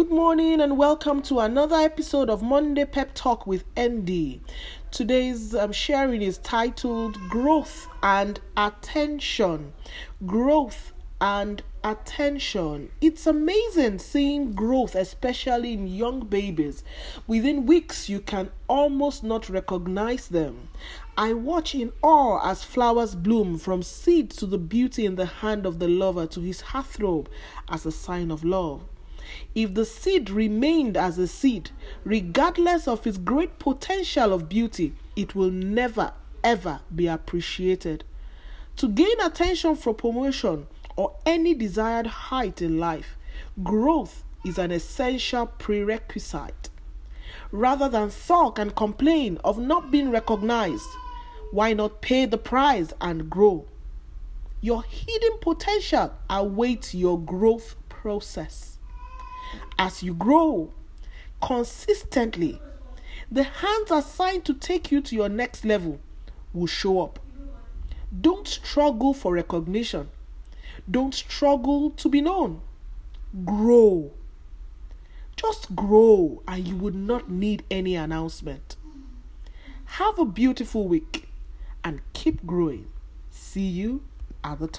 Good morning and welcome to another episode of Monday Pep Talk with MD. Today's um, sharing is titled Growth and Attention. Growth and attention. It's amazing seeing growth, especially in young babies. Within weeks, you can almost not recognize them. I watch in awe as flowers bloom from seed to the beauty in the hand of the lover to his hearthrobe as a sign of love. If the seed remained as a seed, regardless of its great potential of beauty, it will never ever be appreciated. To gain attention for promotion or any desired height in life, growth is an essential prerequisite. Rather than sulk and complain of not being recognized, why not pay the price and grow? Your hidden potential awaits your growth process. As you grow consistently, the hands assigned to take you to your next level will show up. Don't struggle for recognition. Don't struggle to be known. Grow. Just grow, and you would not need any announcement. Have a beautiful week and keep growing. See you at the top.